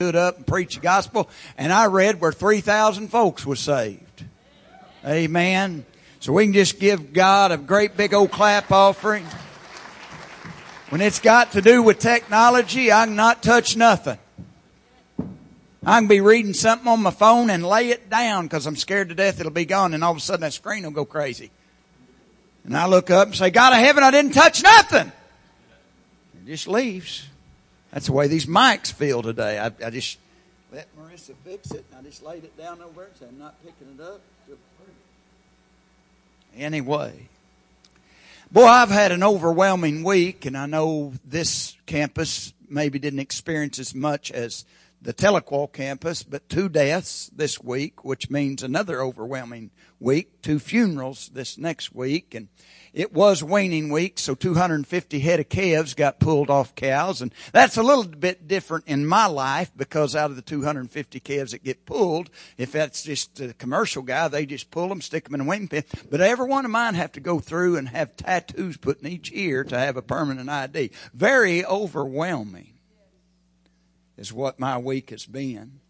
stood up and preached the gospel, and I read where 3,000 folks was saved. Amen. So we can just give God a great big old clap offering. When it's got to do with technology, I can not touch nothing. I can be reading something on my phone and lay it down because I'm scared to death it'll be gone and all of a sudden that screen will go crazy. And I look up and say, God of heaven, I didn't touch nothing. It just leaves. That's the way these mics feel today. I, I just let Marissa fix it and I just laid it down over there and I'm not picking it up. Anyway. Boy, I've had an overwhelming week and I know this campus maybe didn't experience as much as the Tahlequah campus, but two deaths this week, which means another overwhelming week, two funerals this next week, and it was weaning week, so 250 head of calves got pulled off cows, and that's a little bit different in my life because out of the 250 calves that get pulled, if that's just a commercial guy, they just pull them, stick them in a weaning pen. But every one of mine have to go through and have tattoos put in each ear to have a permanent ID. Very overwhelming is what my week has been.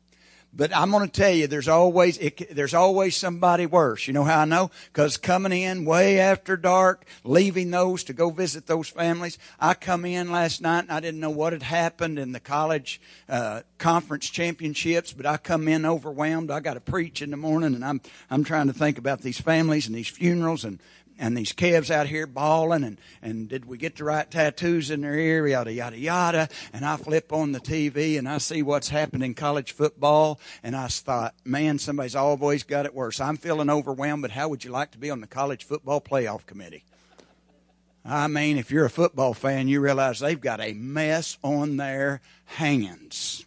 But I'm going to tell you, there's always it, there's always somebody worse. You know how I know? Because coming in way after dark, leaving those to go visit those families. I come in last night and I didn't know what had happened in the college uh, conference championships, but I come in overwhelmed. I got to preach in the morning, and I'm I'm trying to think about these families and these funerals and and these calves out here bawling and, and did we get the right tattoos in their ear, yada, yada, yada. And I flip on the TV and I see what's happening in college football and I thought, man, somebody's always got it worse. I'm feeling overwhelmed, but how would you like to be on the college football playoff committee? I mean, if you're a football fan, you realize they've got a mess on their hands.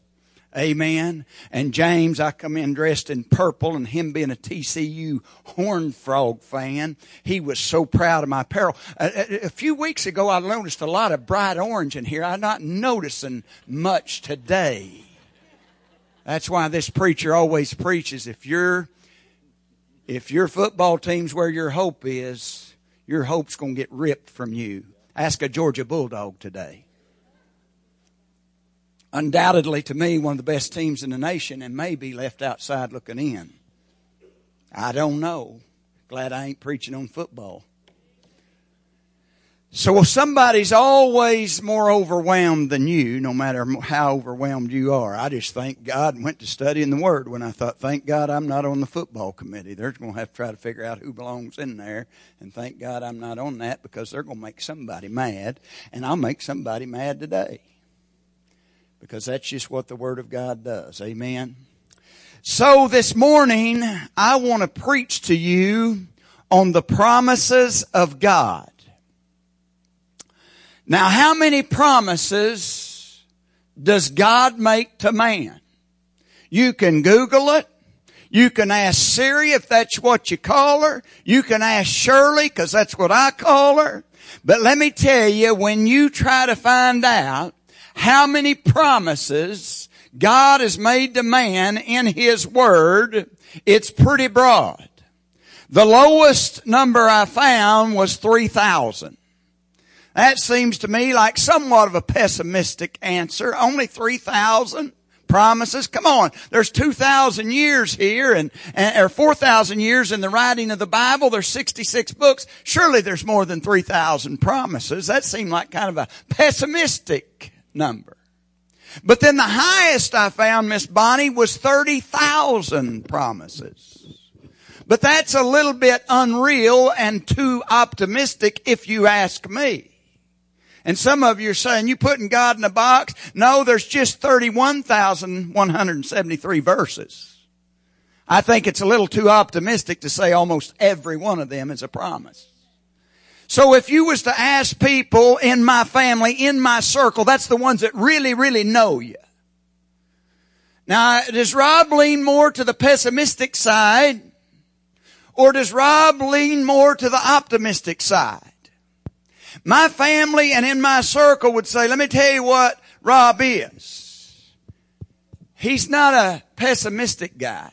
Amen. And James, I come in dressed in purple and him being a TCU Horn Frog fan, he was so proud of my apparel. A, a, a, few weeks ago, I noticed a lot of bright orange in here. I'm not noticing much today. That's why this preacher always preaches if your if your football team's where your hope is, your hope's going to get ripped from you. Ask a Georgia Bulldog today undoubtedly to me one of the best teams in the nation and may be left outside looking in. I don't know. Glad I ain't preaching on football. So somebody's always more overwhelmed than you, no matter how overwhelmed you are. I just thank God and went to studying the Word when I thought, thank God I'm not on the football committee. They're going to have to try to figure out who belongs in there. And thank God I'm not on that because they're going to make somebody mad. And I'll make somebody mad today because that's just what the Word of God does. Amen. So this morning, I want to preach to you on the promises of God. Now, how many promises does God make to man? You can Google it. You can ask Siri if that's what you call her. You can ask Shirley because that's what I call her. But let me tell you, when you try to find out how many promises God has made to man in His Word, it's pretty broad. The lowest number I found was 3,000. That seems to me like somewhat of a pessimistic answer. Only 3,000 promises. Come on. There's 2,000 years here and, and or 4,000 years in the writing of the Bible. There's 66 books. Surely there's more than 3,000 promises. That seemed like kind of a pessimistic number. But then the highest I found, Miss Bonnie, was 30,000 promises. But that's a little bit unreal and too optimistic if you ask me. And some of you are saying, you putting God in a box? No, there's just 31,173 verses. I think it's a little too optimistic to say almost every one of them is a promise. So if you was to ask people in my family, in my circle, that's the ones that really, really know you. Now, does Rob lean more to the pessimistic side? Or does Rob lean more to the optimistic side? My family and in my circle would say, let me tell you what Rob is. He's not a pessimistic guy.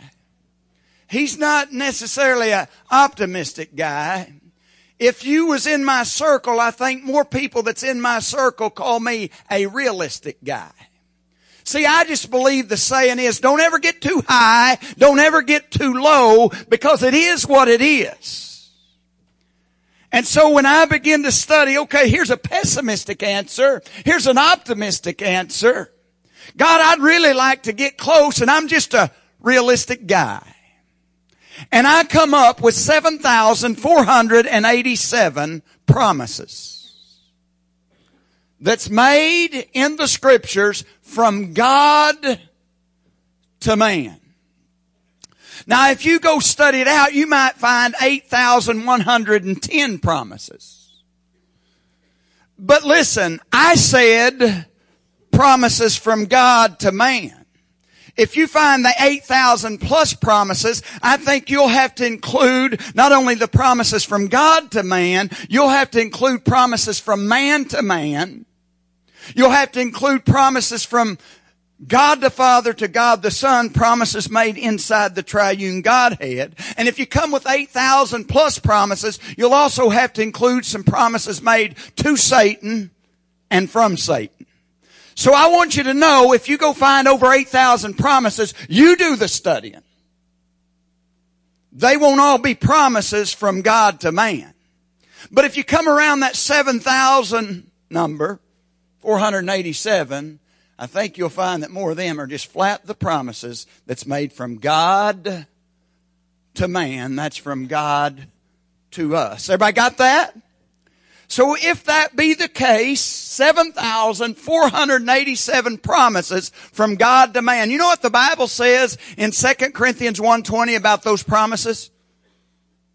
He's not necessarily an optimistic guy. If you was in my circle, I think more people that's in my circle call me a realistic guy. See, I just believe the saying is don't ever get too high, don't ever get too low, because it is what it is. And so when I begin to study, okay, here's a pessimistic answer, here's an optimistic answer. God, I'd really like to get close and I'm just a realistic guy. And I come up with 7,487 promises that's made in the scriptures from God to man. Now, if you go study it out, you might find 8,110 promises. But listen, I said promises from God to man. If you find the 8,000 plus promises, I think you'll have to include not only the promises from God to man, you'll have to include promises from man to man. You'll have to include promises from God the Father to God the Son, promises made inside the triune Godhead. And if you come with 8,000 plus promises, you'll also have to include some promises made to Satan and from Satan. So I want you to know if you go find over 8,000 promises, you do the studying. They won't all be promises from God to man. But if you come around that 7,000 number, 487, I think you'll find that more of them are just flat the promises that's made from God to man. That's from God to us. Everybody got that? So if that be the case, 7,487 promises from God to man. You know what the Bible says in 2 Corinthians 1.20 about those promises?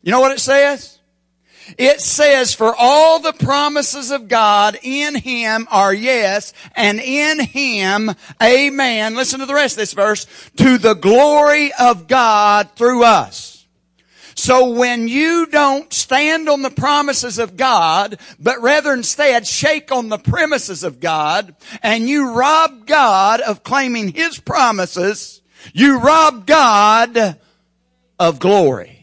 You know what it says? It says, for all the promises of God in Him are yes, and in Him, amen. Listen to the rest of this verse. To the glory of God through us. So when you don't stand on the promises of God, but rather instead shake on the premises of God, and you rob God of claiming His promises, you rob God of glory.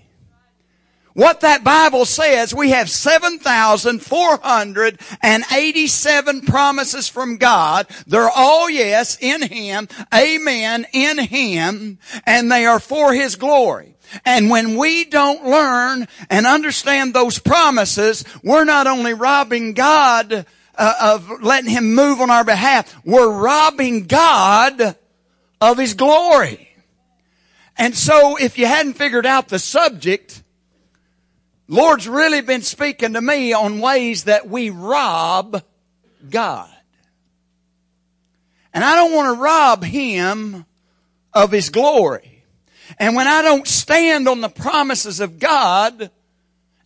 What that Bible says, we have 7,487 promises from God. They're all yes in Him, amen in Him, and they are for His glory. And when we don't learn and understand those promises, we're not only robbing God uh, of letting Him move on our behalf, we're robbing God of His glory. And so if you hadn't figured out the subject, Lord's really been speaking to me on ways that we rob God. And I don't want to rob Him of His glory. And when I don't stand on the promises of God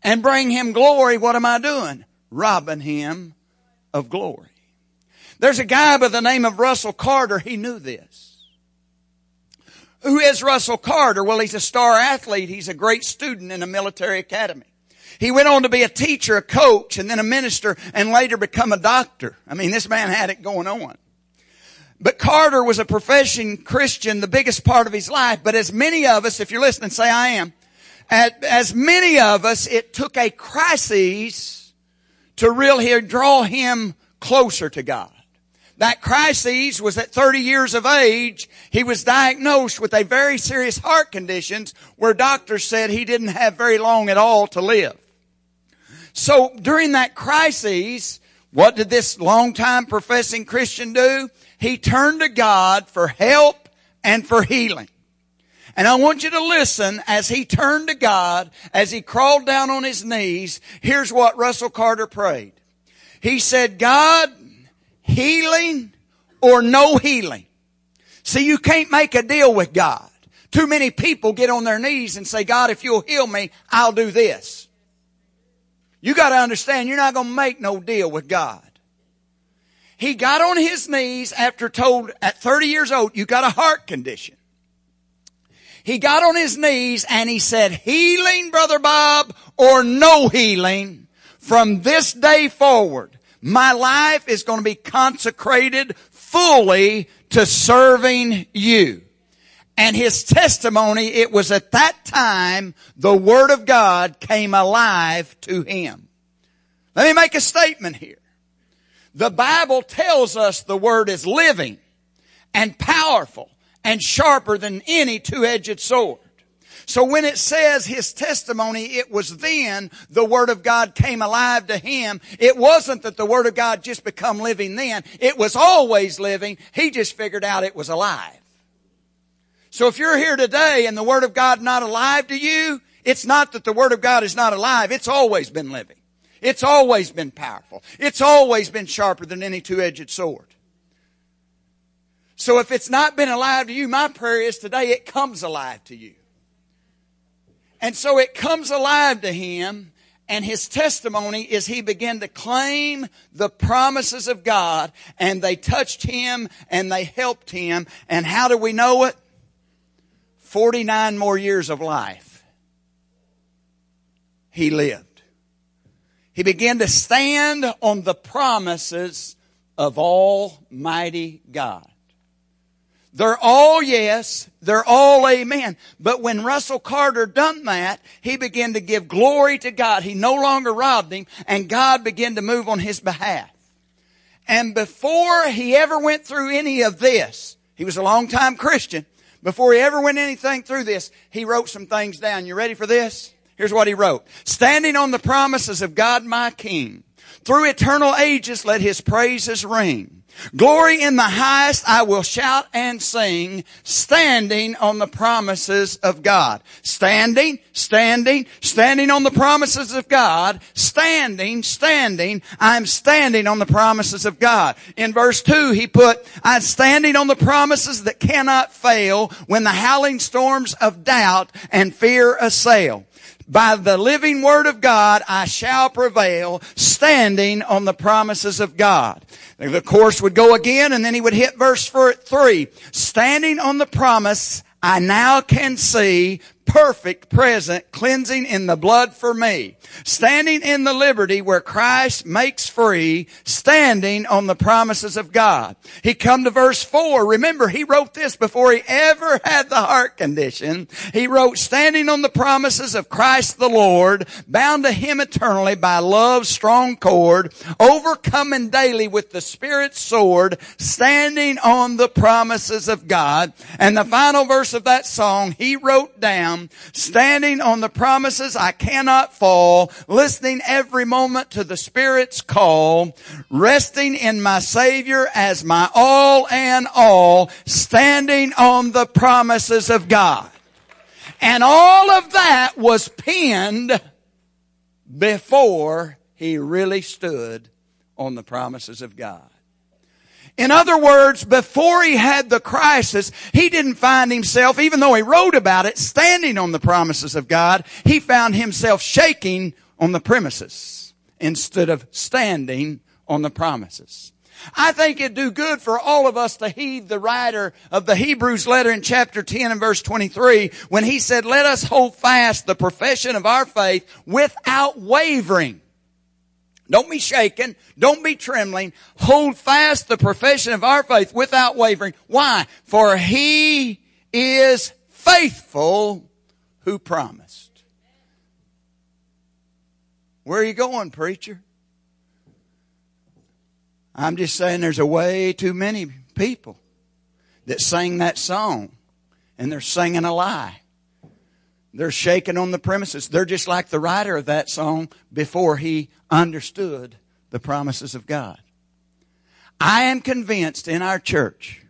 and bring Him glory, what am I doing? Robbing Him of glory. There's a guy by the name of Russell Carter, he knew this. Who is Russell Carter? Well, he's a star athlete. He's a great student in a military academy. He went on to be a teacher, a coach, and then a minister, and later become a doctor. I mean, this man had it going on. But Carter was a professing Christian the biggest part of his life. But as many of us, if you're listening, say I am. As many of us, it took a crisis to really draw him closer to God. That crisis was at 30 years of age. He was diagnosed with a very serious heart condition where doctors said he didn't have very long at all to live. So during that crisis, what did this longtime professing Christian do? He turned to God for help and for healing. And I want you to listen as he turned to God, as he crawled down on his knees. Here's what Russell Carter prayed. He said, God, healing or no healing. See, you can't make a deal with God. Too many people get on their knees and say, God, if you'll heal me, I'll do this. You got to understand, you're not going to make no deal with God. He got on his knees after told at 30 years old, you got a heart condition. He got on his knees and he said, healing, brother Bob, or no healing, from this day forward, my life is going to be consecrated fully to serving you. And his testimony, it was at that time the Word of God came alive to him. Let me make a statement here. The Bible tells us the Word is living and powerful and sharper than any two-edged sword. So when it says his testimony, it was then the Word of God came alive to him. It wasn't that the Word of God just become living then. It was always living. He just figured out it was alive. So if you're here today and the Word of God not alive to you, it's not that the Word of God is not alive. It's always been living. It's always been powerful. It's always been sharper than any two-edged sword. So if it's not been alive to you, my prayer is today it comes alive to you. And so it comes alive to him and his testimony is he began to claim the promises of God and they touched him and they helped him. And how do we know it? 49 more years of life. He lived. He began to stand on the promises of Almighty God. They're all yes. They're all amen. But when Russell Carter done that, he began to give glory to God. He no longer robbed him and God began to move on his behalf. And before he ever went through any of this, he was a long time Christian. Before he ever went anything through this, he wrote some things down. You ready for this? Here's what he wrote. Standing on the promises of God my King, through eternal ages let his praises ring. Glory in the highest I will shout and sing, standing on the promises of God. Standing, standing, standing on the promises of God. Standing, standing, I'm standing on the promises of God. In verse 2, he put, I'm standing on the promises that cannot fail when the howling storms of doubt and fear assail. By the living word of God, I shall prevail, standing on the promises of God. The course would go again, and then he would hit verse three. Standing on the promise, I now can see perfect present cleansing in the blood for me. Standing in the liberty where Christ makes free, standing on the promises of God. He come to verse four. Remember, he wrote this before he ever had the heart condition. He wrote, standing on the promises of Christ the Lord, bound to him eternally by love's strong cord, overcoming daily with the Spirit's sword, standing on the promises of God. And the final verse of that song, he wrote down, standing on the promises I cannot fall, listening every moment to the Spirit's call, resting in my Savior as my all and all, standing on the promises of God. And all of that was penned before he really stood on the promises of God. In other words, before he had the crisis, he didn't find himself, even though he wrote about it, standing on the promises of God. He found himself shaking on the premises instead of standing on the promises. I think it'd do good for all of us to heed the writer of the Hebrews letter in chapter 10 and verse 23 when he said, let us hold fast the profession of our faith without wavering. Don't be shaken. Don't be trembling. Hold fast the profession of our faith without wavering. Why? For he is faithful who promised. Where are you going, preacher? I'm just saying there's a way too many people that sing that song and they're singing a lie. They're shaking on the premises. They're just like the writer of that song before he understood the promises of God. I am convinced in our church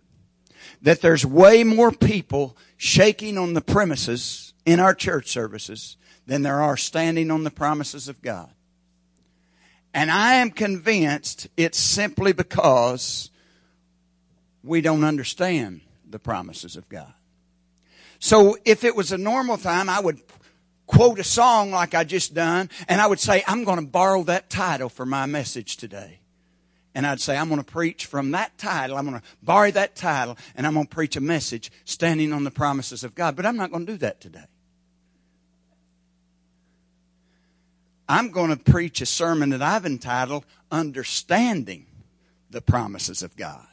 that there's way more people shaking on the premises in our church services than there are standing on the promises of God. And I am convinced it's simply because we don't understand the promises of God. So if it was a normal time, I would quote a song like I just done, and I would say, I'm going to borrow that title for my message today. And I'd say, I'm going to preach from that title. I'm going to borrow that title, and I'm going to preach a message standing on the promises of God. But I'm not going to do that today. I'm going to preach a sermon that I've entitled Understanding the Promises of God.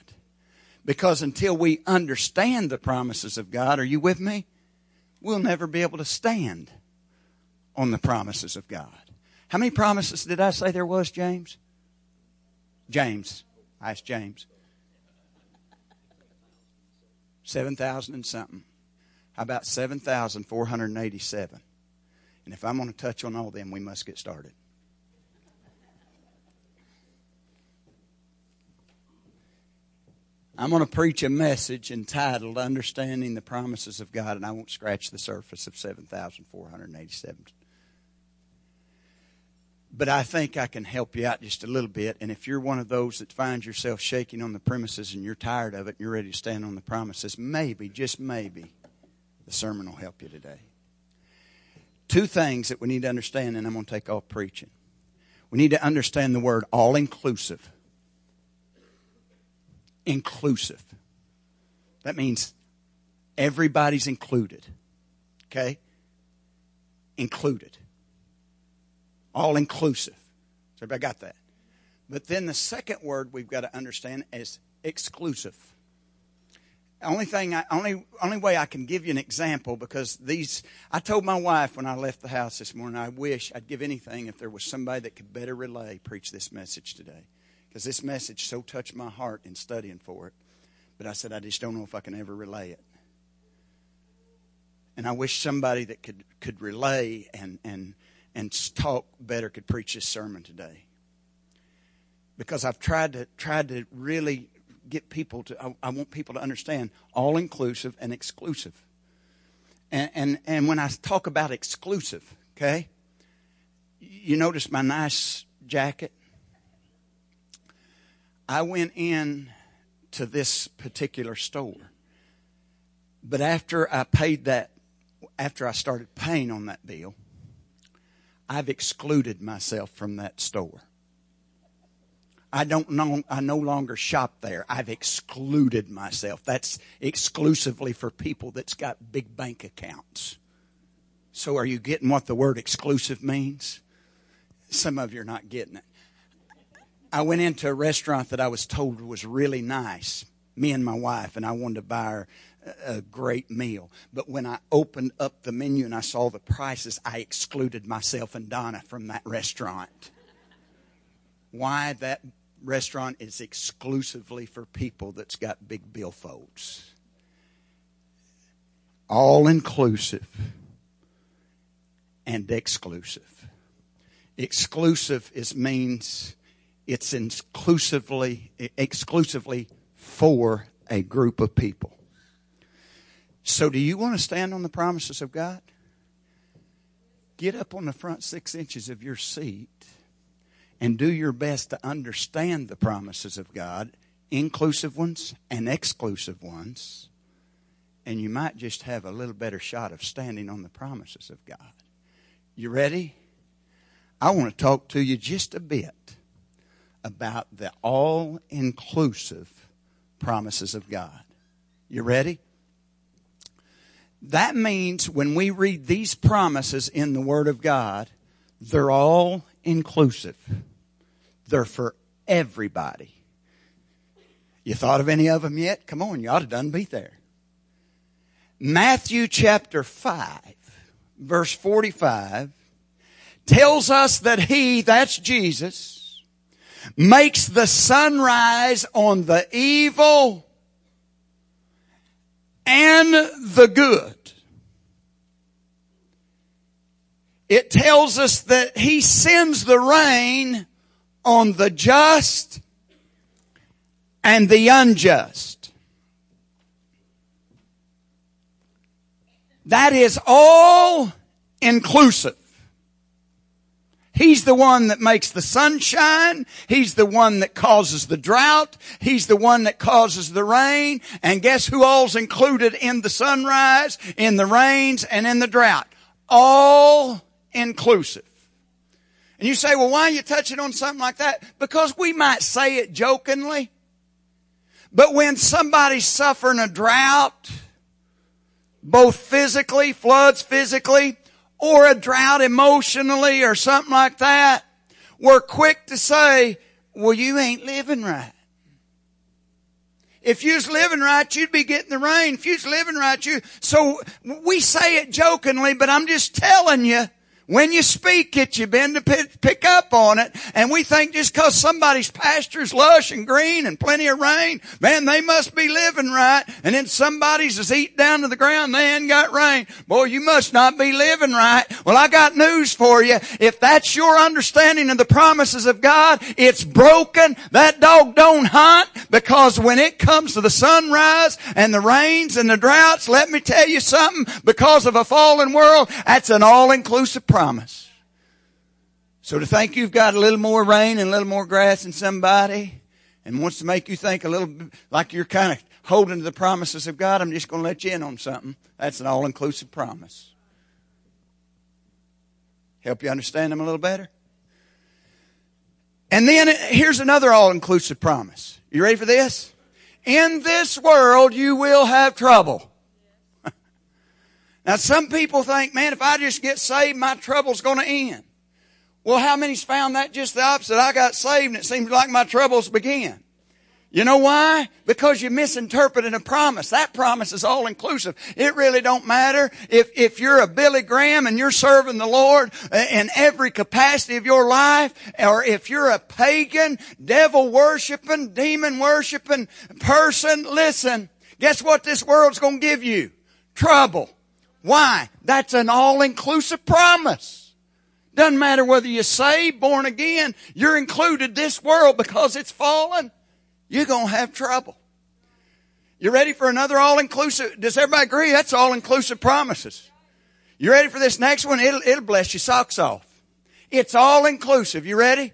Because until we understand the promises of God, are you with me? We'll never be able to stand on the promises of God. How many promises did I say there was, James? James. I asked James. 7,000 and something. How about 7,487? And if I'm going to touch on all of them, we must get started. I'm going to preach a message entitled Understanding the Promises of God, and I won't scratch the surface of 7,487. But I think I can help you out just a little bit. And if you're one of those that finds yourself shaking on the premises and you're tired of it and you're ready to stand on the promises, maybe, just maybe, the sermon will help you today. Two things that we need to understand, and I'm going to take off preaching. We need to understand the word all inclusive inclusive. That means everybody's included. Okay? Included. All inclusive. So everybody got that? But then the second word we've got to understand is exclusive. Only thing, I, only only way I can give you an example because these. I told my wife when I left the house this morning, I wish I'd give anything if there was somebody that could better relay preach this message today because this message so touched my heart in studying for it. But I said, I just don't know if I can ever relay it. And I wish somebody that could, could relay and, and, and talk better could preach this sermon today. Because I've tried to, tried to really get people to, I, I want people to understand all inclusive and exclusive. And, and, and when I talk about exclusive, okay, you notice my nice jacket? I went in to this particular store. But after I paid that, after I started paying on that bill, I've excluded myself from that store. I don't know, I no longer shop there. I've excluded myself. That's exclusively for people that's got big bank accounts. So are you getting what the word exclusive means? Some of you are not getting it. I went into a restaurant that I was told was really nice, me and my wife, and I wanted to buy her a great meal. But when I opened up the menu and I saw the prices, I excluded myself and Donna from that restaurant. Why that restaurant is exclusively for people that's got big billfolds. All inclusive and exclusive. Exclusive is means it's exclusively, exclusively for a group of people. So, do you want to stand on the promises of God? Get up on the front six inches of your seat and do your best to understand the promises of God, inclusive ones and exclusive ones, and you might just have a little better shot of standing on the promises of God. You ready? I want to talk to you just a bit about the all inclusive promises of God. You ready? That means when we read these promises in the Word of God, they're all inclusive. They're for everybody. You thought of any of them yet? Come on, you ought to done be there. Matthew chapter 5, verse 45, tells us that He, that's Jesus, makes the sunrise on the evil and the good. It tells us that he sends the rain on the just and the unjust. That is all inclusive. He's the one that makes the sunshine. He's the one that causes the drought. He's the one that causes the rain. And guess who all's included in the sunrise, in the rains, and in the drought? All inclusive. And you say, well, why are you touching on something like that? Because we might say it jokingly. But when somebody's suffering a drought, both physically, floods physically, or a drought emotionally or something like that, we're quick to say, well, you ain't living right. If you was living right, you'd be getting the rain. If you was living right, you, so we say it jokingly, but I'm just telling you, When you speak it, you bend to pick up on it. And we think just cause somebody's pasture's lush and green and plenty of rain, man, they must be living right. And then somebody's is eat down to the ground, they ain't got rain. Boy, you must not be living right. Well, I got news for you. If that's your understanding of the promises of God, it's broken. That dog don't hunt because when it comes to the sunrise and the rains and the droughts, let me tell you something, because of a fallen world, that's an all-inclusive promise. So to think you've got a little more rain and a little more grass than somebody and wants to make you think a little like you're kind of holding to the promises of God, I'm just going to let you in on something. That's an all-inclusive promise. Help you understand them a little better? And then uh, here's another all-inclusive promise. You ready for this? In this world you will have trouble. Now some people think, man, if I just get saved, my trouble's gonna end. Well, how many's found that just the opposite? I got saved and it seems like my troubles began. You know why? Because you're misinterpreting a promise. That promise is all inclusive. It really don't matter if, if you're a Billy Graham and you're serving the Lord in every capacity of your life, or if you're a pagan, devil worshiping, demon worshiping person, listen, guess what this world's gonna give you? Trouble. Why? That's an all-inclusive promise. Doesn't matter whether you're saved, born again, you're included this world because it's fallen. You're gonna have trouble. You ready for another all-inclusive? Does everybody agree? That's all-inclusive promises. You ready for this next one? It'll, it'll bless your socks off. It's all-inclusive. You ready?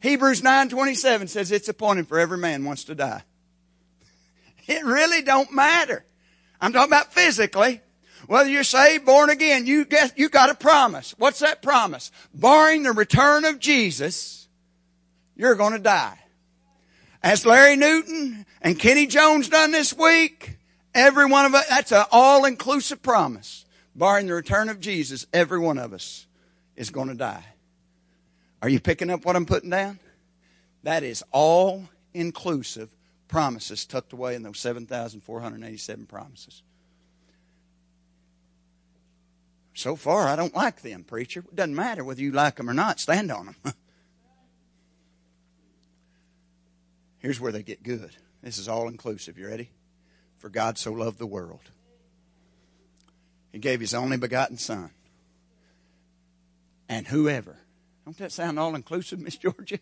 Hebrews 9:27 says it's appointed for every man wants to die. It really don't matter. I'm talking about physically. Whether you're saved, born again, you get, you got a promise. What's that promise? Barring the return of Jesus, you're gonna die. As Larry Newton and Kenny Jones done this week, every one of us, that's an all-inclusive promise. Barring the return of Jesus, every one of us is gonna die. Are you picking up what I'm putting down? That is all inclusive promises tucked away in those 7,487 promises. So far, I don't like them, preacher. It doesn't matter whether you like them or not. Stand on them. Here's where they get good. This is all inclusive. You ready? For God so loved the world. He gave his only begotten Son. And whoever, don't that sound all inclusive, Miss Georgia?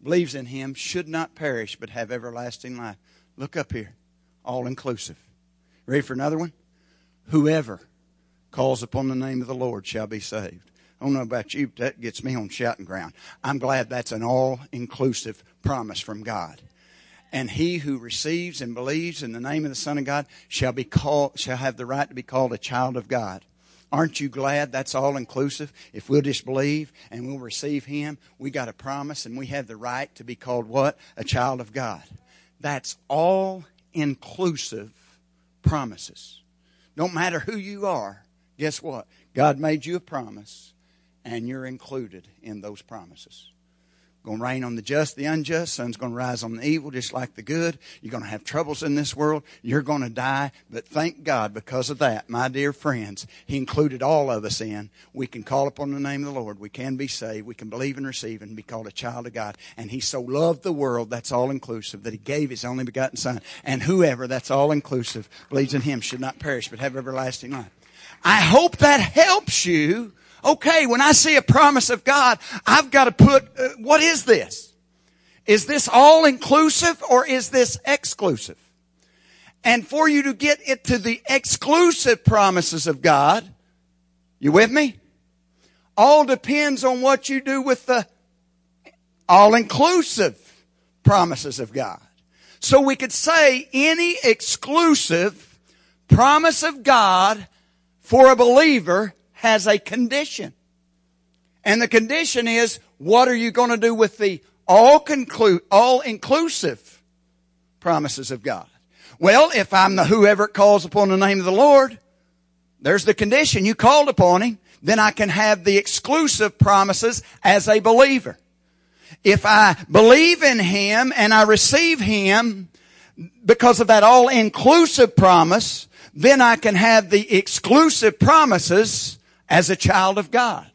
Believes in him should not perish but have everlasting life. Look up here. All inclusive. Ready for another one? Whoever calls upon the name of the Lord shall be saved. I don't know about you, but that gets me on shouting ground. I'm glad that's an all inclusive promise from God. And he who receives and believes in the name of the Son of God shall be called, shall have the right to be called a child of God. Aren't you glad that's all inclusive? If we'll just believe and we'll receive Him, we got a promise and we have the right to be called what? A child of God. That's all inclusive promises. Don't matter who you are, guess what? God made you a promise, and you're included in those promises. Going to rain on the just, the unjust. Sun's going to rise on the evil, just like the good. You're going to have troubles in this world. You're going to die. But thank God because of that, my dear friends, He included all of us in. We can call upon the name of the Lord. We can be saved. We can believe and receive and be called a child of God. And He so loved the world, that's all inclusive, that He gave His only begotten Son. And whoever, that's all inclusive, believes in Him should not perish but have everlasting life. I hope that helps you. Okay, when I see a promise of God, I've got to put, uh, what is this? Is this all inclusive or is this exclusive? And for you to get it to the exclusive promises of God, you with me? All depends on what you do with the all inclusive promises of God. So we could say any exclusive promise of God for a believer has a condition. And the condition is, what are you going to do with the all conclude, all inclusive promises of God? Well, if I'm the whoever calls upon the name of the Lord, there's the condition. You called upon Him, then I can have the exclusive promises as a believer. If I believe in Him and I receive Him because of that all inclusive promise, then I can have the exclusive promises as a child of God.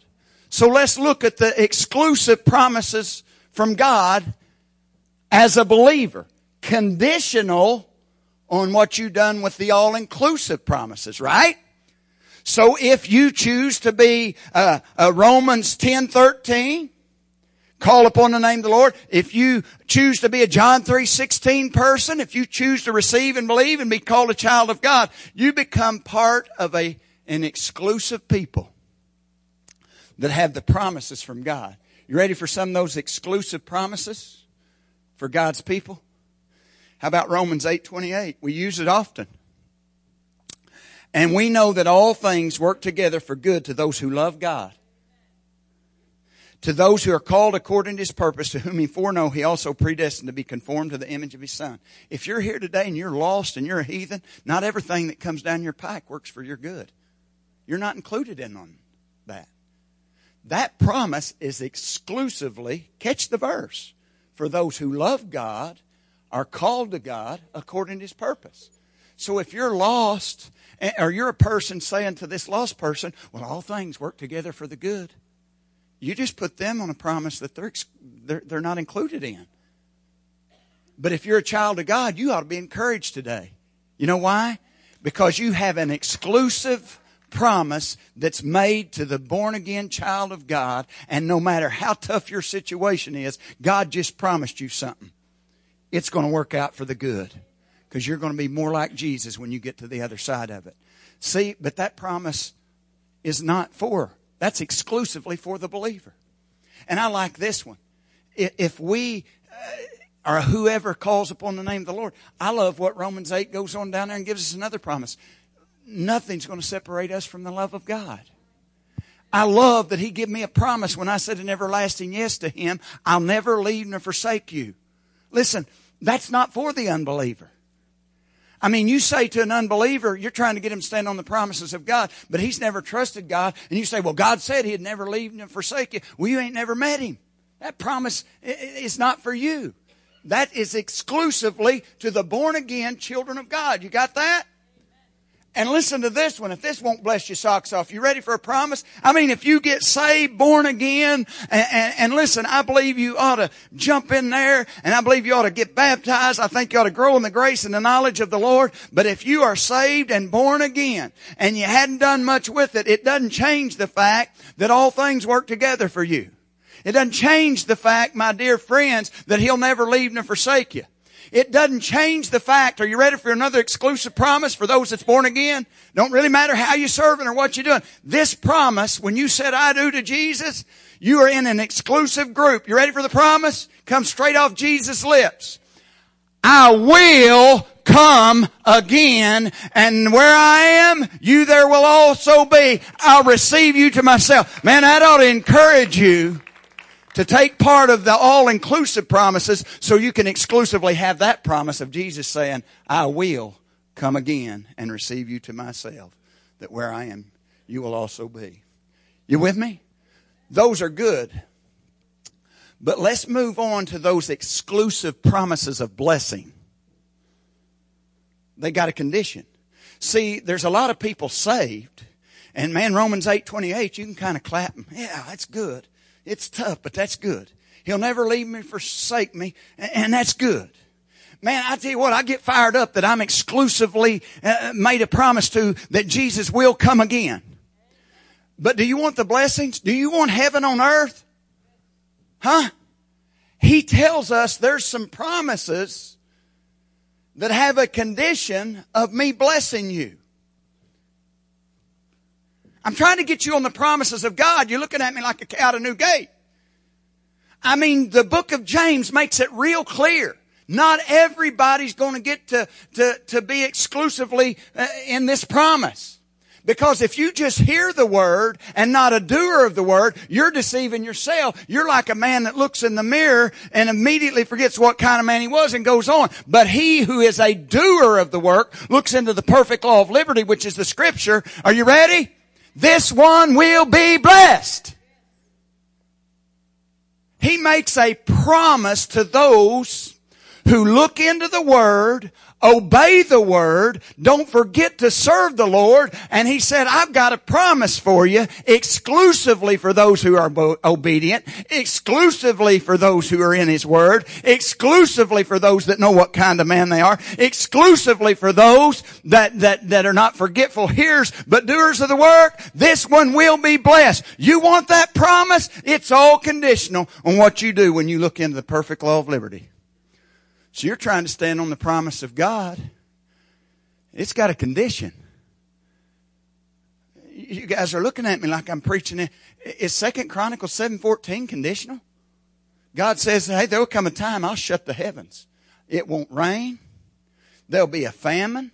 So let's look at the exclusive promises from God as a believer. Conditional on what you've done with the all-inclusive promises, right? So if you choose to be uh, a Romans 10, 13, call upon the name of the Lord. If you choose to be a John 3:16 person, if you choose to receive and believe and be called a child of God, you become part of a an exclusive people that have the promises from God. You ready for some of those exclusive promises for God's people? How about Romans 8:28? We use it often. And we know that all things work together for good to those who love God. To those who are called according to his purpose, to whom he foreknow, he also predestined to be conformed to the image of his son. If you're here today and you're lost and you're a heathen, not everything that comes down your pike works for your good. You're not included in on that. That promise is exclusively, catch the verse, for those who love God, are called to God according to his purpose. So if you're lost, eh, or you're a person saying to this lost person, well, all things work together for the good. You just put them on a promise that they're, they're, they're not included in. But if you're a child of God, you ought to be encouraged today. You know why? Because you have an exclusive promise that's made to the born again child of God. And no matter how tough your situation is, God just promised you something. It's going to work out for the good because you're going to be more like Jesus when you get to the other side of it. See, but that promise is not for, that's exclusively for the believer. And I like this one. If we, uh, or whoever calls upon the name of the Lord, I love what Romans 8 goes on down there and gives us another promise nothing's going to separate us from the love of God. I love that He gave me a promise when I said an everlasting yes to Him. I'll never leave nor forsake you. Listen, that's not for the unbeliever. I mean, you say to an unbeliever, you're trying to get him to stand on the promises of God, but he's never trusted God, and you say, well, God said he'd never leave and forsake you. Well, you ain't never met him. That promise is not for you. That is exclusively to the born again children of God. You got that? And listen to this one. If this won't bless your socks off, you ready for a promise? I mean, if you get saved, born again, and, and, and, listen, I believe you ought to jump in there, and I believe you ought to get baptized. I think you ought to grow in the grace and the knowledge of the Lord. But if you are saved and born again, and you hadn't done much with it, it doesn't change the fact that all things work together for you. It doesn't change the fact, my dear friends, that He'll never leave nor forsake you. It doesn't change the fact. Are you ready for another exclusive promise for those that's born again? Don't really matter how you're serving or what you're doing. This promise, when you said I do to Jesus, you are in an exclusive group. You ready for the promise? Comes straight off Jesus' lips. I will come again and where I am, you there will also be. I'll receive you to myself. Man, that ought to encourage you to take part of the all-inclusive promises so you can exclusively have that promise of Jesus saying, I will come again and receive you to myself, that where I am, you will also be. You with me? Those are good. But let's move on to those exclusive promises of blessing. They got a condition. See, there's a lot of people saved, and man, Romans 8 28, you can kind of clap them. Yeah, that's good. It's tough, but that's good. He'll never leave me, forsake me, and that's good. Man, I tell you what, I get fired up that I'm exclusively uh, made a promise to that Jesus will come again. But do you want the blessings? Do you want heaven on earth? Huh? He tells us there's some promises that have a condition of me blessing you. I'm trying to get you on the promises of God. You're looking at me like a cow at a new gate. I mean, the book of James makes it real clear. Not everybody's going to get to, to, to be exclusively uh, in this promise. Because if you just hear the word and not a doer of the word, you're deceiving yourself. You're like a man that looks in the mirror and immediately forgets what kind of man he was and goes on. But he who is a doer of the work looks into the perfect law of liberty, which is the scripture. Are you ready? This one will be blessed. He makes a promise to those who look into the Word, obey the Word, don't forget to serve the Lord, and He said, I've got a promise for you exclusively for those who are obedient, exclusively for those who are in His Word, exclusively for those that know what kind of man they are, exclusively for those that, that, that are not forgetful hearers, but doers of the work. This one will be blessed. You want that promise? It's all conditional on what you do when you look into the perfect law of liberty. So you're trying to stand on the promise of God. It's got a condition. You guys are looking at me like I'm preaching it. Is Second Chronicles 7.14 conditional? God says, hey, there'll come a time I'll shut the heavens. It won't rain. There'll be a famine.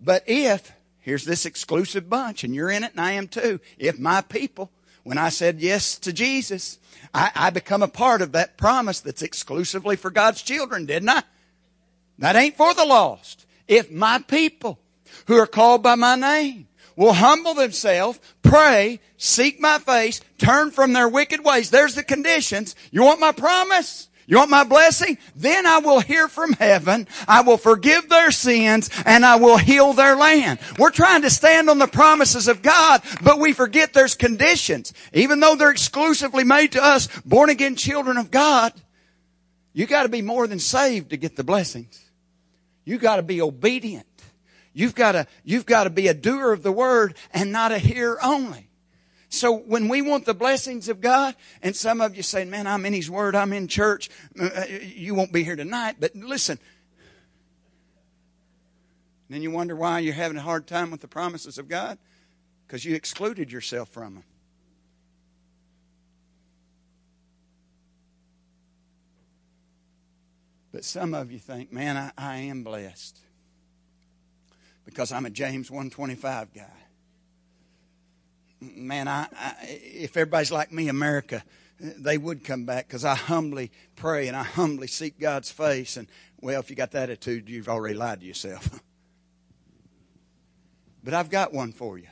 But if, here's this exclusive bunch, and you're in it and I am too, if my people, when I said yes to Jesus, I, I become a part of that promise that's exclusively for God's children, didn't I? That ain't for the lost. If my people who are called by my name will humble themselves, pray, seek my face, turn from their wicked ways. There's the conditions. You want my promise? You want my blessing? Then I will hear from heaven. I will forgive their sins and I will heal their land. We're trying to stand on the promises of God, but we forget there's conditions. Even though they're exclusively made to us, born again children of God, you gotta be more than saved to get the blessings. You gotta be obedient. You've gotta, you've gotta be a doer of the word and not a hearer only. So when we want the blessings of God, and some of you say, man, I'm in His Word, I'm in church, uh, uh, you won't be here tonight, but listen. Then you wonder why you're having a hard time with the promises of God? Because you excluded yourself from them. But some of you think, man, I, I am blessed because I'm a James 125 guy man, I, I, if everybody's like me, America, they would come back because I humbly pray and I humbly seek God's face. And well, if you got that attitude, you've already lied to yourself. but I've got one for you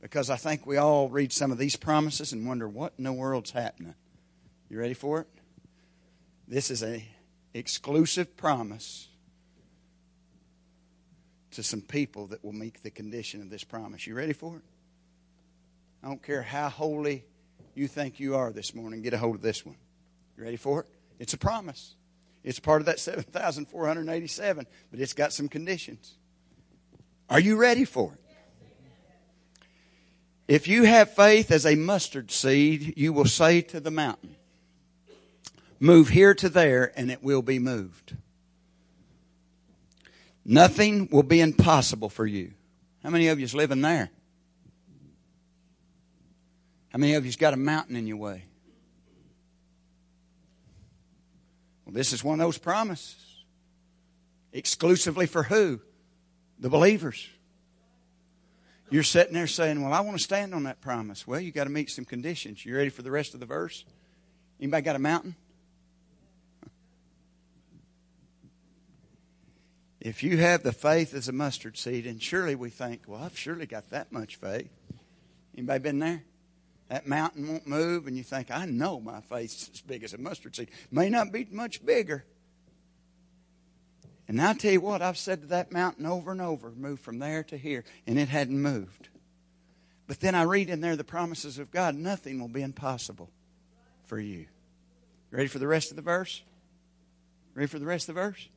because I think we all read some of these promises and wonder what in the world's happening. You ready for it? This is a exclusive promise to some people that will meet the condition of this promise. You ready for it? I don't care how holy you think you are this morning, get a hold of this one. You ready for it? It's a promise. It's part of that 7,487, but it's got some conditions. Are you ready for it? If you have faith as a mustard seed, you will say to the mountain, Move here to there, and it will be moved. Nothing will be impossible for you. How many of you is living there? How many of you's got a mountain in your way? Well, this is one of those promises. Exclusively for who? The believers. You're sitting there saying, Well, I want to stand on that promise. Well, you got to meet some conditions. You ready for the rest of the verse? Anybody got a mountain? If you have the faith as a mustard seed, and surely we think, Well, I've surely got that much faith. Anybody been there? That mountain won't move, and you think, I know my faith's as big as a mustard seed. May not be much bigger. And I tell you what, I've said to that mountain over and over, move from there to here, and it hadn't moved. But then I read in there the promises of God, nothing will be impossible for you. Ready for the rest of the verse? Ready for the rest of the verse?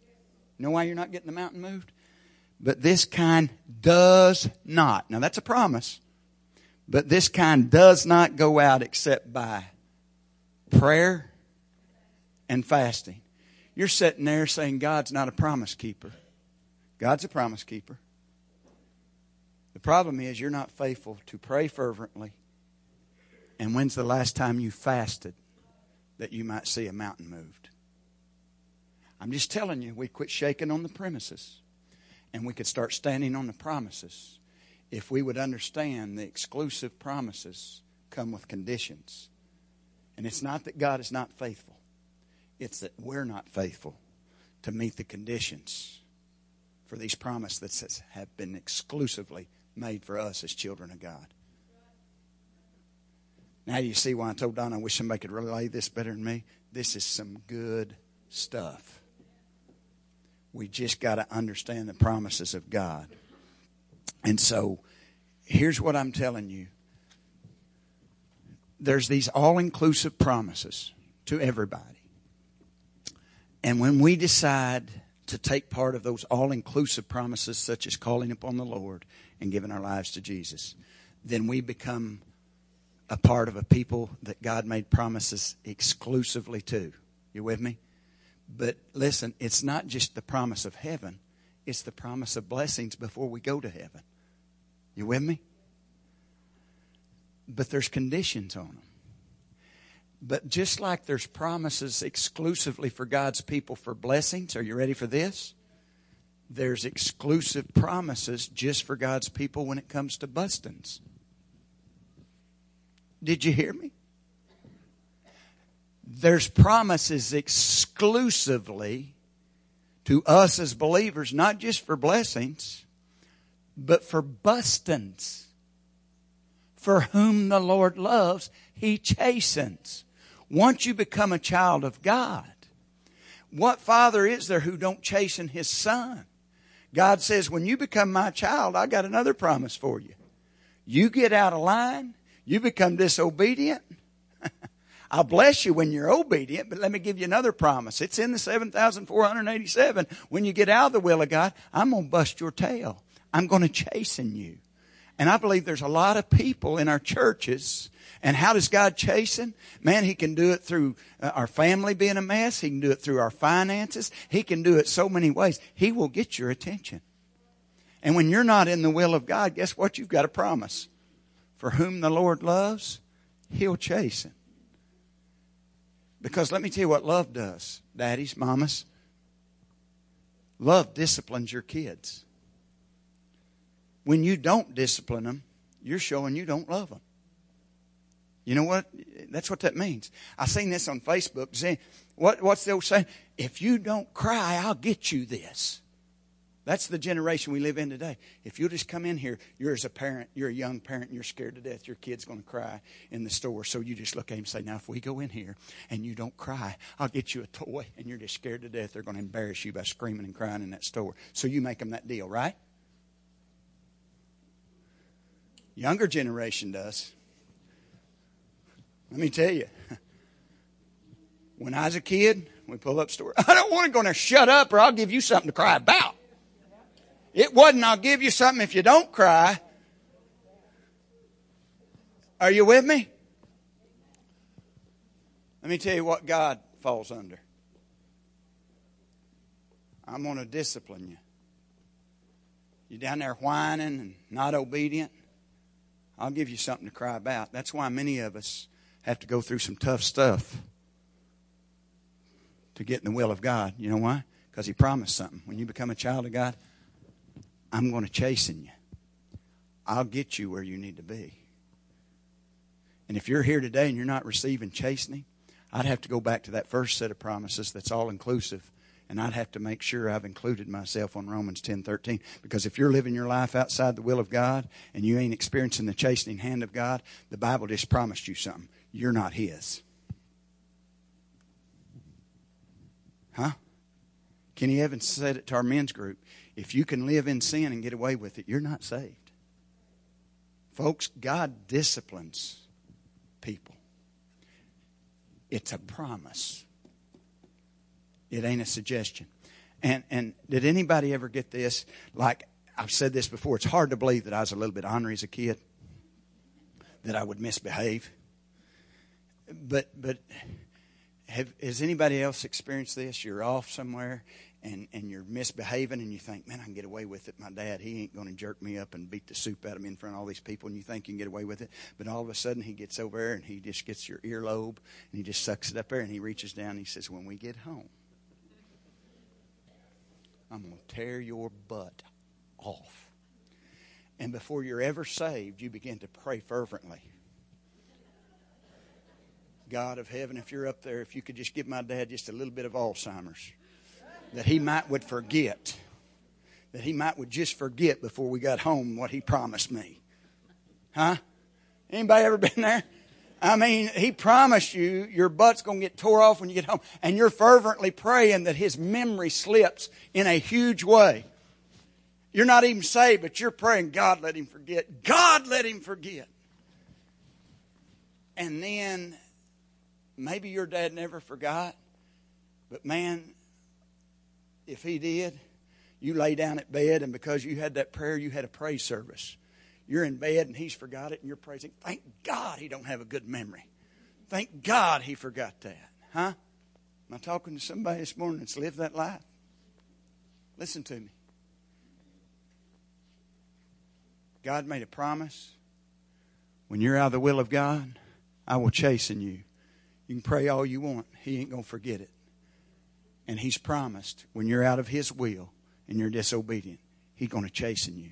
Know why you're not getting the mountain moved? But this kind does not. Now that's a promise. But this kind does not go out except by prayer and fasting. You're sitting there saying God's not a promise keeper. God's a promise keeper. The problem is you're not faithful to pray fervently. And when's the last time you fasted that you might see a mountain moved? I'm just telling you, we quit shaking on the premises and we could start standing on the promises if we would understand the exclusive promises come with conditions. And it's not that God is not faithful, it's that we're not faithful to meet the conditions for these promises that have been exclusively made for us as children of God. Now you see why I told Donna I wish somebody could relay this better than me. This is some good stuff. We just got to understand the promises of God. And so, here's what I'm telling you there's these all inclusive promises to everybody. And when we decide to take part of those all inclusive promises, such as calling upon the Lord and giving our lives to Jesus, then we become a part of a people that God made promises exclusively to. You with me? But listen, it's not just the promise of heaven, it's the promise of blessings before we go to heaven. You with me? But there's conditions on them. But just like there's promises exclusively for God's people for blessings, are you ready for this? There's exclusive promises just for God's people when it comes to bustings. Did you hear me? There's promises exclusively to us as believers, not just for blessings, but for bustings. For whom the Lord loves, he chastens. Once you become a child of God, what father is there who don't chasten his son? God says, when you become my child, I got another promise for you. You get out of line, you become disobedient. I'll bless you when you're obedient, but let me give you another promise. It's in the 7,487. When you get out of the will of God, I'm going to bust your tail. I'm going to chasten you. And I believe there's a lot of people in our churches. And how does God chasten? Man, He can do it through uh, our family being a mess. He can do it through our finances. He can do it so many ways. He will get your attention. And when you're not in the will of God, guess what? You've got a promise. For whom the Lord loves, He'll chasten. Because let me tell you what love does, daddies, mamas. Love disciplines your kids. When you don't discipline them, you're showing you don't love them. You know what? That's what that means. I seen this on Facebook. What, what's the old saying? If you don't cry, I'll get you this. That's the generation we live in today. If you'll just come in here, you're as a parent, you're a young parent, and you're scared to death. Your kid's going to cry in the store. So you just look at him and say, Now, if we go in here and you don't cry, I'll get you a toy. And you're just scared to death. They're going to embarrass you by screaming and crying in that store. So you make them that deal, right? Younger generation does. Let me tell you. When I was a kid, we pull up store. I don't want to go in there, shut up, or I'll give you something to cry about. It wasn't, I'll give you something if you don't cry. Are you with me? Let me tell you what God falls under. I'm going to discipline you. You're down there whining and not obedient. I'll give you something to cry about. That's why many of us have to go through some tough stuff to get in the will of God. You know why? Because He promised something. When you become a child of God, I'm going to chasten you. I'll get you where you need to be. And if you're here today and you're not receiving chastening, I'd have to go back to that first set of promises that's all inclusive and I'd have to make sure I've included myself on Romans 10:13 because if you're living your life outside the will of God and you ain't experiencing the chastening hand of God, the Bible just promised you something. You're not his. Huh? Kenny Evans said it to our men's group. If you can live in sin and get away with it, you're not saved. Folks, God disciplines people. It's a promise. It ain't a suggestion. And and did anybody ever get this? Like I've said this before, it's hard to believe that I was a little bit ornery as a kid, that I would misbehave. But but have has anybody else experienced this? You're off somewhere and, and you're misbehaving and you think, man, I can get away with it. My dad, he ain't going to jerk me up and beat the soup out of me in front of all these people. And you think you can get away with it. But all of a sudden he gets over there and he just gets your earlobe and he just sucks it up there and he reaches down and he says, when we get home, I'm going to tear your butt off. And before you're ever saved, you begin to pray fervently. God of heaven, if you're up there, if you could just give my dad just a little bit of Alzheimer's, that he might would forget, that he might would just forget before we got home what he promised me. Huh? Anybody ever been there? I mean, he promised you your butt's going to get tore off when you get home, and you're fervently praying that his memory slips in a huge way. You're not even saved, but you're praying, God, let him forget. God, let him forget. And then maybe your dad never forgot, but man, if he did, you lay down at bed, and because you had that prayer, you had a praise service. You're in bed and he's forgot it and you're praising. Thank God he don't have a good memory. Thank God he forgot that. Huh? Am I talking to somebody this morning that's lived that life? Listen to me. God made a promise. When you're out of the will of God, I will chasten you. You can pray all you want. He ain't going to forget it. And He's promised when you're out of His will and you're disobedient, He's going to chasten you.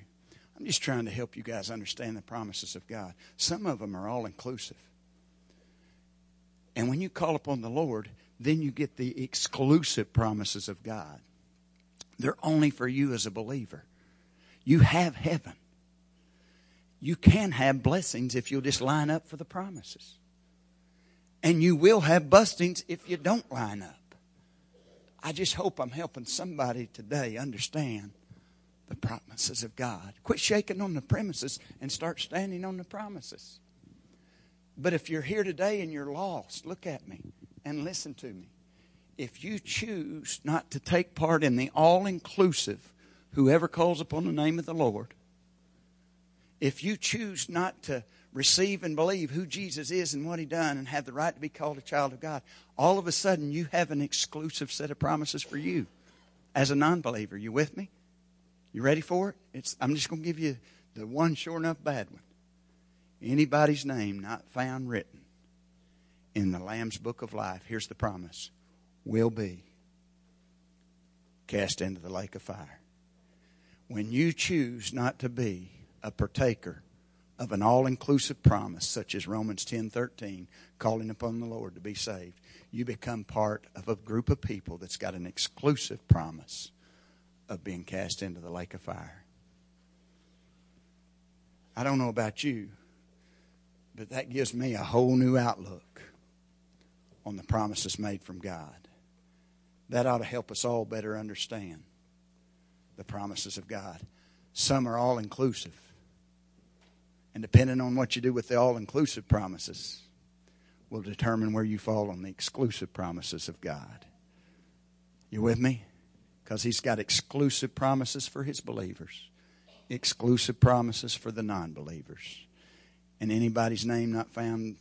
I'm just trying to help you guys understand the promises of God. Some of them are all inclusive. And when you call upon the Lord, then you get the exclusive promises of God. They're only for you as a believer. You have heaven. You can have blessings if you'll just line up for the promises. And you will have bustings if you don't line up. I just hope I'm helping somebody today understand the promises of God. Quit shaking on the premises and start standing on the promises. But if you're here today and you're lost, look at me and listen to me. If you choose not to take part in the all inclusive, whoever calls upon the name of the Lord, if you choose not to receive and believe who Jesus is and what he done and have the right to be called a child of God, all of a sudden you have an exclusive set of promises for you as a non believer. You with me? You ready for it? It's, I'm just going to give you the one sure enough bad one. Anybody's name not found written in the Lamb's book of life, here's the promise, will be cast into the lake of fire. When you choose not to be a partaker of an all-inclusive promise such as Romans 10:13 calling upon the Lord to be saved you become part of a group of people that's got an exclusive promise of being cast into the lake of fire. I don't know about you, but that gives me a whole new outlook on the promises made from God. That ought to help us all better understand the promises of God. Some are all inclusive. And depending on what you do with the all inclusive promises, will determine where you fall on the exclusive promises of God. You with me? because he's got exclusive promises for his believers, exclusive promises for the non believers. And anybody's name not found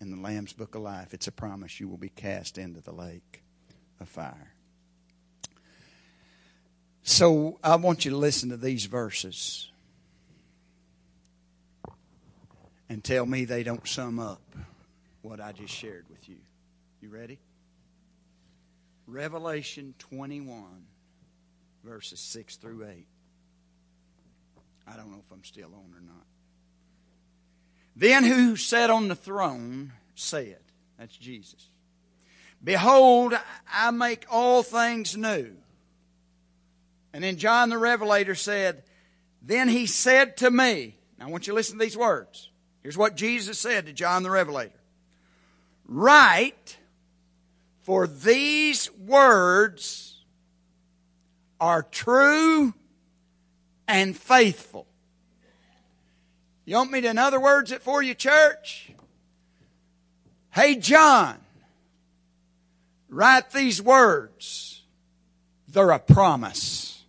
in the Lamb's Book of Life, it's a promise you will be cast into the lake of fire. So I want you to listen to these verses and tell me they don't sum up what I just shared with you. You ready? Revelation 21 verses 6 through 8. I don't know if I'm still on or not. Then who sat on the throne said, That's Jesus. Behold, I make all things new. And then John the Revelator said, Then he said to me, Now I want you to listen to these words. Here's what Jesus said to John the Revelator Write, for these words are true and faithful. You want me to, in other words, it for you, church? Hey, John, write these words. They're a promise.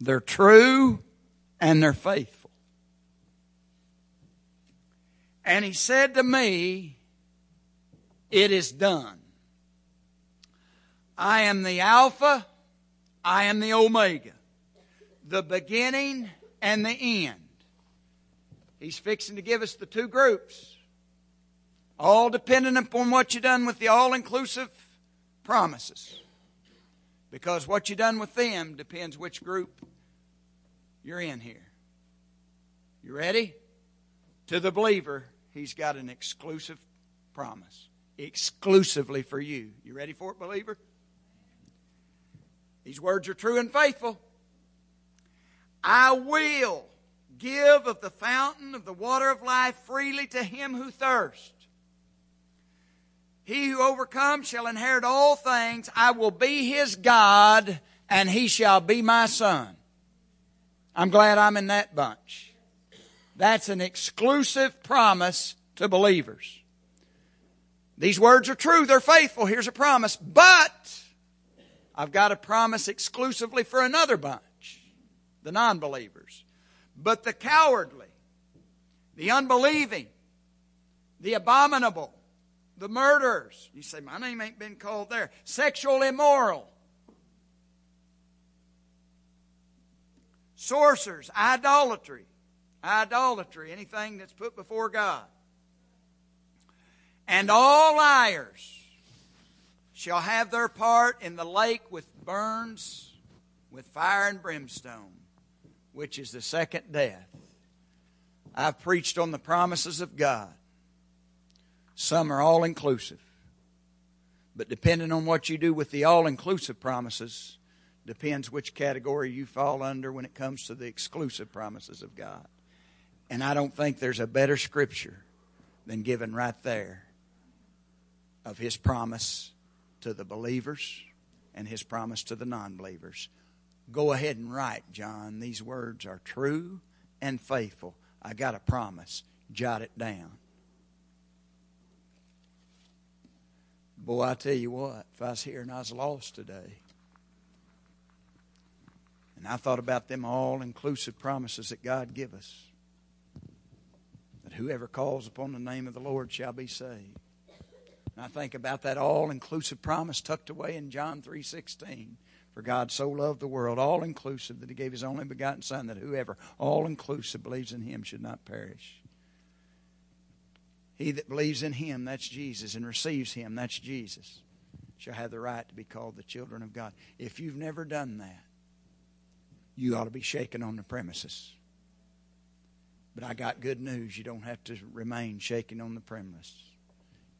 They're true and they're faithful. And he said to me, It is done. I am the Alpha I am the Omega, the beginning and the end. He's fixing to give us the two groups, all dependent upon what you've done with the all inclusive promises. Because what you've done with them depends which group you're in here. You ready? To the believer, he's got an exclusive promise, exclusively for you. You ready for it, believer? These words are true and faithful. I will give of the fountain of the water of life freely to him who thirsts. He who overcomes shall inherit all things. I will be his God, and he shall be my son. I'm glad I'm in that bunch. That's an exclusive promise to believers. These words are true, they're faithful. Here's a promise. But I've got a promise exclusively for another bunch, the non believers. But the cowardly, the unbelieving, the abominable, the murderers. You say, my name ain't been called there. Sexual immoral. Sorcerers, idolatry. Idolatry, anything that's put before God. And all liars shall have their part in the lake with burns, with fire and brimstone which is the second death. I've preached on the promises of God. Some are all inclusive. But depending on what you do with the all inclusive promises, depends which category you fall under when it comes to the exclusive promises of God. And I don't think there's a better scripture than given right there of His promise to the believers and His promise to the non believers. Go ahead and write, John. These words are true and faithful. I got a promise. Jot it down. Boy, I tell you what, if I was here and I was lost today, and I thought about them all inclusive promises that God give us, whoever calls upon the name of the Lord shall be saved. And I think about that all inclusive promise tucked away in John three sixteen. For God so loved the world, all inclusive, that he gave his only begotten Son, that whoever, all inclusive, believes in him should not perish. He that believes in him, that's Jesus, and receives him, that's Jesus, shall have the right to be called the children of God. If you've never done that, you ought to be shaken on the premises. But I got good news. You don't have to remain shaking on the premise.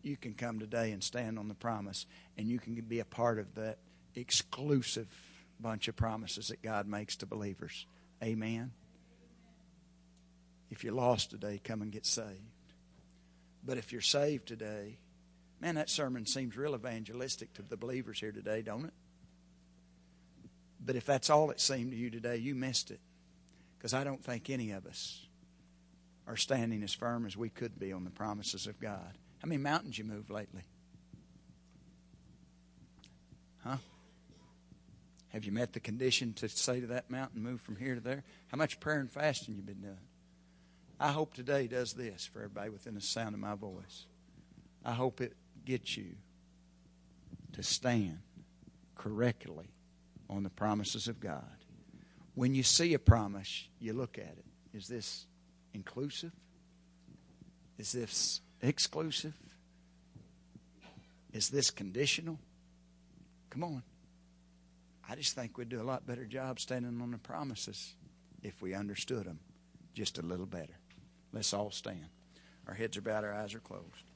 You can come today and stand on the promise, and you can be a part of that exclusive bunch of promises that God makes to believers. Amen. If you're lost today, come and get saved. But if you're saved today, man, that sermon seems real evangelistic to the believers here today, don't it? But if that's all it seemed to you today, you missed it. Because I don't think any of us are standing as firm as we could be on the promises of God. How many mountains you moved lately? Huh? Have you met the condition to say to that mountain, move from here to there? How much prayer and fasting you've been doing? I hope today does this for everybody within the sound of my voice. I hope it gets you to stand correctly on the promises of God. When you see a promise, you look at it. Is this inclusive? Is this exclusive? Is this conditional? Come on. I just think we'd do a lot better job standing on the promises if we understood them just a little better. Let's all stand. Our heads are bowed, our eyes are closed.